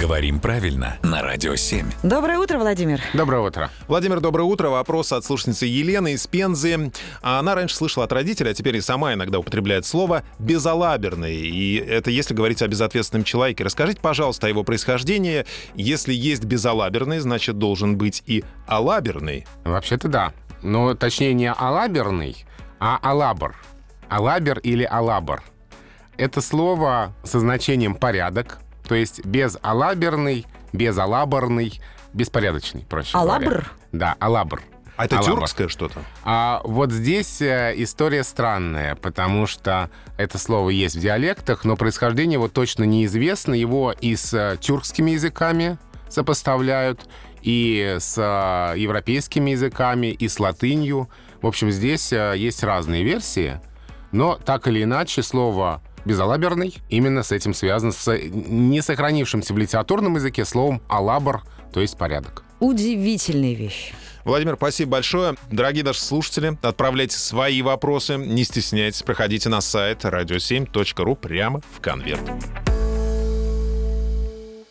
Говорим правильно на Радио 7. Доброе утро, Владимир. Доброе утро. Владимир, доброе утро. Вопрос от слушницы Елены из Пензы. Она раньше слышала от родителей, а теперь и сама иногда употребляет слово «безалаберный». И это если говорить о безответственном человеке. Расскажите, пожалуйста, о его происхождении. Если есть безалаберный, значит, должен быть и алаберный. Вообще-то да. Но точнее не алаберный, а алабр. Алабер или алабр. Это слово со значением «порядок», то есть безалаберный, безалаборный, беспорядочный, проще Алабр? говоря. Да, алабр. А это Алабр. тюркское что-то? А вот здесь э, история странная, потому что это слово есть в диалектах, но происхождение его точно неизвестно. Его и с э, тюркскими языками сопоставляют, и с э, европейскими языками, и с латынью. В общем, здесь есть разные версии, но так или иначе слово безалаберный именно с этим связано, с не сохранившимся в литературном языке словом алабр, то есть порядок. Удивительная вещь. Владимир, спасибо большое. Дорогие наши слушатели, отправляйте свои вопросы, не стесняйтесь, проходите на сайт radio7.ru прямо в конверт.